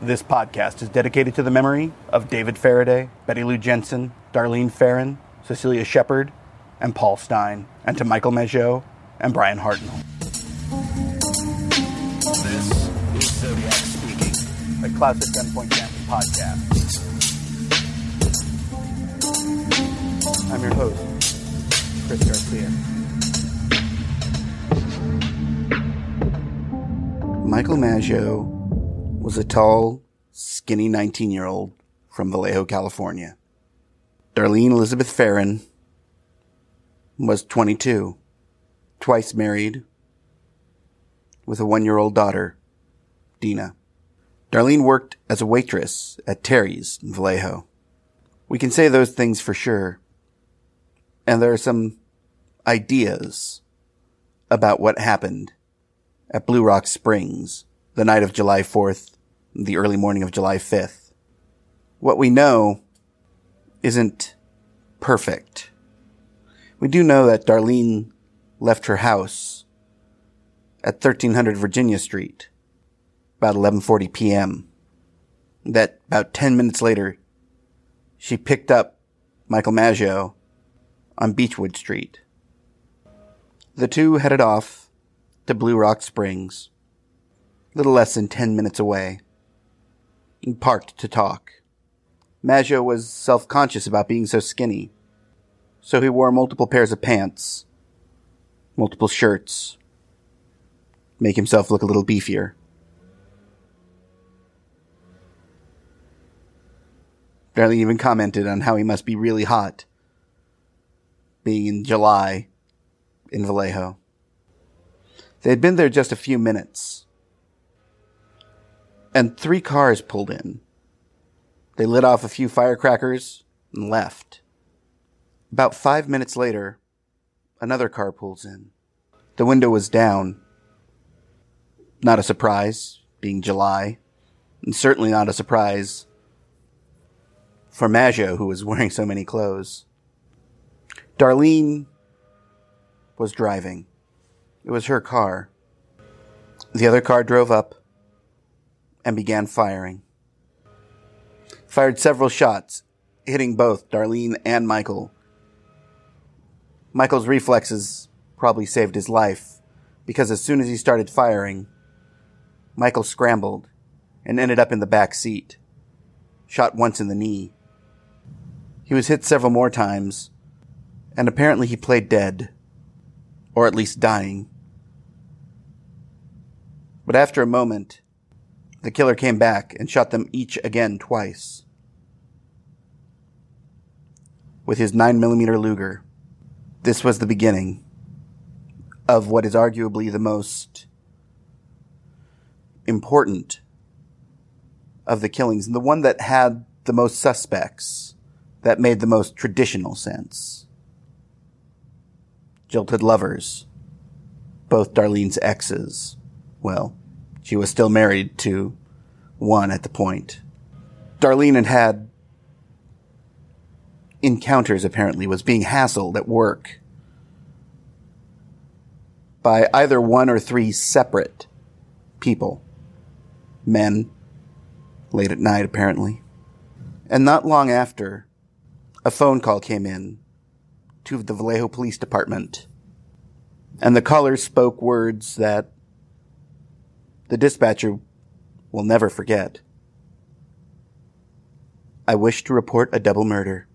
This podcast is dedicated to the memory of David Faraday, Betty Lou Jensen, Darlene Ferrin, Cecelia Shepard, and Paul Stine, and to Michael Mageau and Bryan Hartnell. This is Zodiac speaking, a classic gunpoint family podcast. I'm your host, Chris Garcia. Michael Mageau was a tall, skinny 19 year old from Vallejo, California. Darlene Elizabeth Ferrin was 22, twice married, with a one year old daughter, Dina. Darlene worked as a waitress at Terry's in Vallejo. We can say those things for sure. And there are some ideas about what happened at Blue Rock Springs the night of July 4th, the early morning of July 5th. What we know isn't perfect. We do know that Darlene left her house at 1300 Virginia Street about 11:40 p.m. That about 10 minutes later she picked up Michael Mageau on Beechwood Street. The two headed off to Blue Rock Springs little less than ten minutes away, parked to talk. Mageau was self-conscious about being so skinny, so he wore multiple pairs of pants, multiple shirts, make himself look a little beefier. Darlene even commented on how he must be really hot, being in July in Vallejo. They had been there just a few minutes and three cars pulled in. They lit off a few firecrackers and left. About five minutes later, another car pulls in. The window was down. Not a surprise, being July, and certainly not a surprise for Mageau, who was wearing so many clothes. Darlene was driving. It was her car. The other car drove up and began firing. Fired several shots, hitting both Darlene and Michael. Michael's reflexes probably saved his life because as soon as he started firing, Michael scrambled and ended up in the back seat, shot once in the knee. He was hit several more times, and apparently he played dead, or at least dying. But after a moment, the killer came back and shot them each again twice. With his 9mm Luger. This was the beginning of what is arguably the most important of the killings and the one that had the most suspects that made the most traditional sense. Jilted lovers. Both Darlene's exes. Well, she was still married to one at the point. Darlene had had encounters apparently, was being hassled at work by either one or three separate people. Men, late at night apparently. And not long after, a phone call came in to the Vallejo Police Department. And the caller spoke words that the dispatcher will never forget. I wish to report a double murder.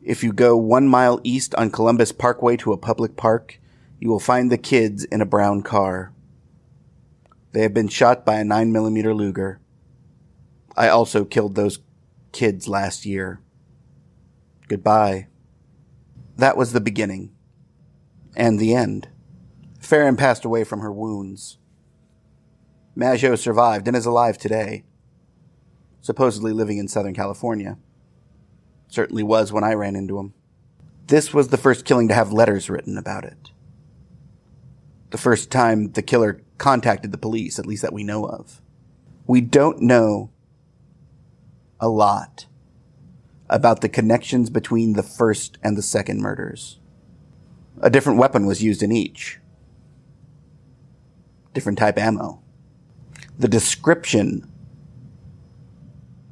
If you go one mile east on Columbus Parkway to a public park, you will find the kids in a brown car. They have been shot by a 9mm Luger. I also killed those kids last year. Goodbye. That was the beginning. And the end. Ferrin passed away from her wounds. Mageau survived and is alive today, supposedly living in Southern California. Certainly was when I ran into him. This was the first killing to have letters written about it. The first time the killer contacted the police, at least that we know of. We don't know a lot about the connections between the first and the second murders. A different weapon was used in each. Different type ammo the description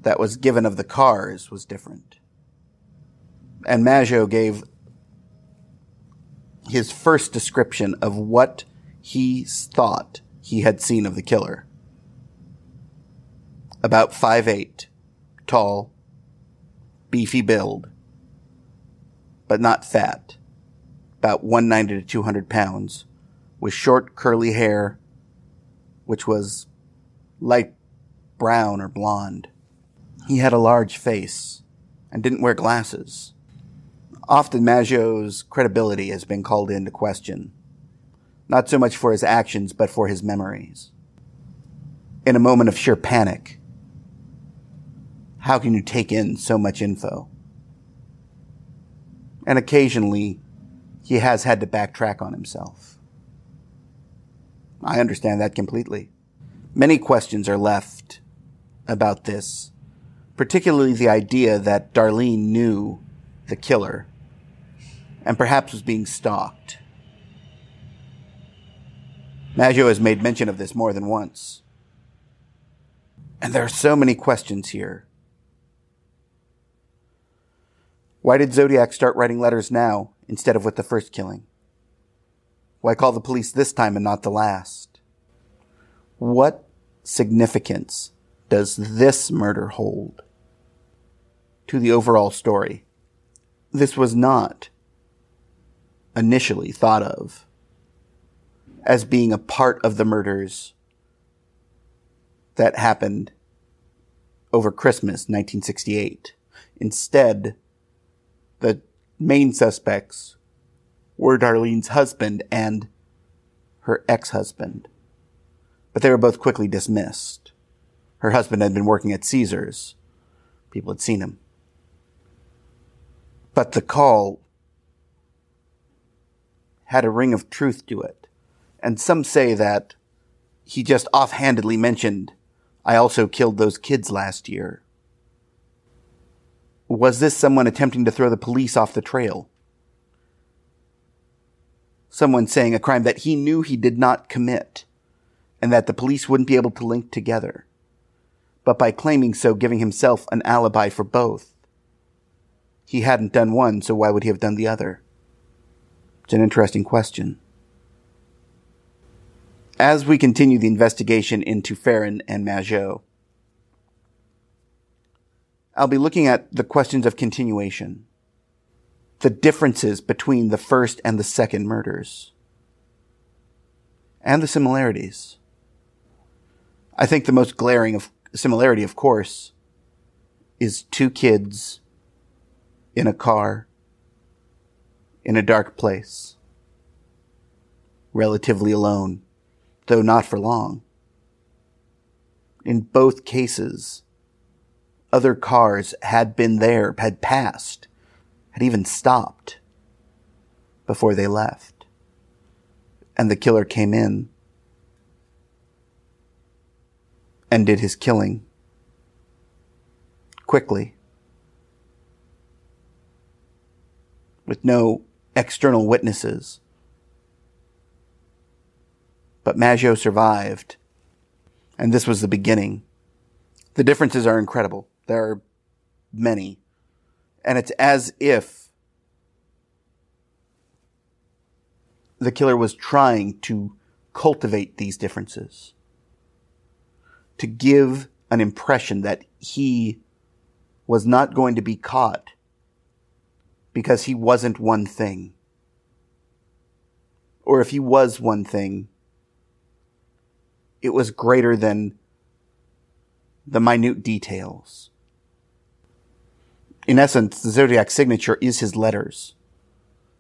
that was given of the cars was different. And Mageau gave his first description of what he thought he had seen of the killer. About five eight, tall, beefy build, but not fat, about 190 to 200 pounds, with short curly hair, which was light brown or blonde. He had a large face and didn't wear glasses. Often Mageau's credibility has been called into question, not so much for his actions, but for his memories. In a moment of sheer panic, how can you take in so much info? And occasionally, he has had to backtrack on himself. I understand that completely. Many questions are left about this, particularly the idea that Darlene knew the killer and perhaps was being stalked. Mageau has made mention of this more than once. And there are so many questions here. Why did Zodiac start writing letters now instead of with the first killing? Why call the police this time and not the last? What significance does this murder hold to the overall story? This was not initially thought of as being a part of the murders that happened over Christmas 1968. Instead, the main suspects were Darlene's husband and her ex-husband. But they were both quickly dismissed. Her husband had been working at Caesars. People had seen him. But the call had a ring of truth to it. And some say that he just offhandedly mentioned, I also killed those kids last year. Was this someone attempting to throw the police off the trail? Someone saying a crime that he knew he did not commit and that the police wouldn't be able to link together, but by claiming so, giving himself an alibi for both. He hadn't done one, so why would he have done the other? It's an interesting question. As we continue the investigation into Ferrin and Mageau, I'll be looking at the questions of continuation, the differences between the first and the second murders, and the similarities. I think the most glaring of similarity, of course, is two kids in a car in a dark place, relatively alone, though not for long. In both cases, other cars had been there, had passed, had even stopped before they left. And the killer came in and did his killing quickly with no external witnesses. But Mageau survived, and this was the beginning. The differences are incredible. There are many. And it's as if the killer was trying to cultivate these differences, to give an impression that he was not going to be caught because he wasn't one thing. Or if he was one thing, it was greater than the minute details. In essence, the Zodiac signature is his letters,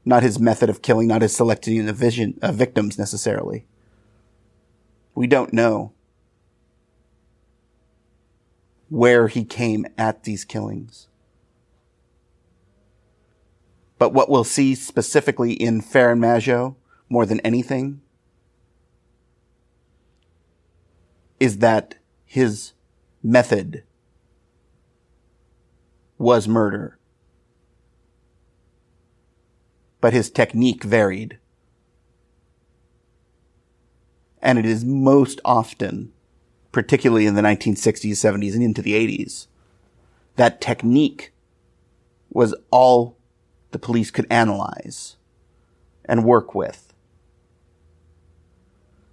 not his method of killing, not his selecting the vision, uh, victims necessarily. We don't know where he came at these killings. But what we'll see specifically in Ferrin Mageau more than anything is that his method was murder. But his technique varied. And it is most often, particularly in the 1960s, 70s, and into the 80s, that technique was all the police could analyze and work with.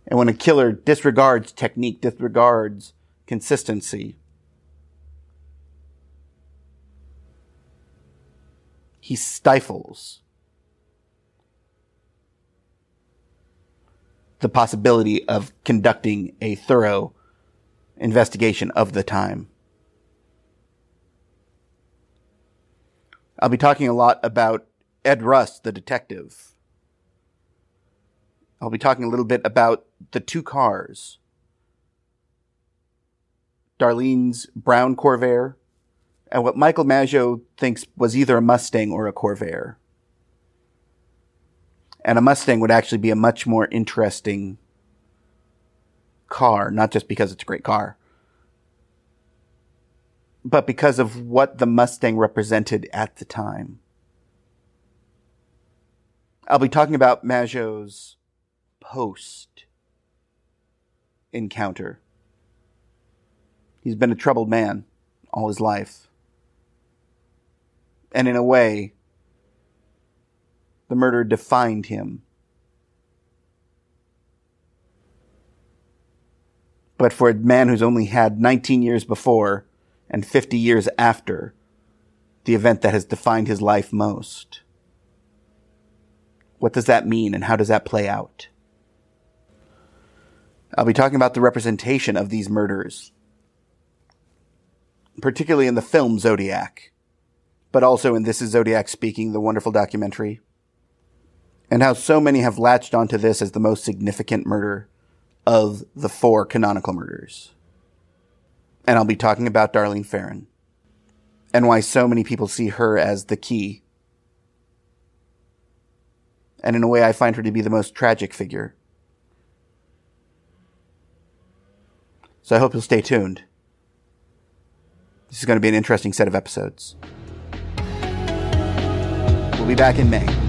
And when a killer disregards technique, disregards consistency, he stifles the possibility of conducting a thorough investigation of the time. I'll be talking a lot about Ed Rust, the detective. I'll be talking a little bit about the two cars. Darlene's brown Corvair and what Michael Mageau thinks was either a Mustang or a Corvair. And a Mustang would actually be a much more interesting car, not just because it's a great car, but because of what the Mustang represented at the time. I'll be talking about Mageau's post encounter. He's been a troubled man all his life. And in a way, the murder defined him. But for a man who's only had 19 years before and 50 years after the event that has defined his life most, what does that mean and how does that play out? I'll be talking about the representation of these murders, particularly in the film Zodiac, but also in This is Zodiac Speaking, the wonderful documentary, and how so many have latched onto this as the most significant murder of the four canonical murders. And I'll be talking about Darlene Ferrin and why so many people see her as the key. And in a way, I find her to be the most tragic figure. So I hope you'll stay tuned. This is going to be an interesting set of episodes. We'll be back in May.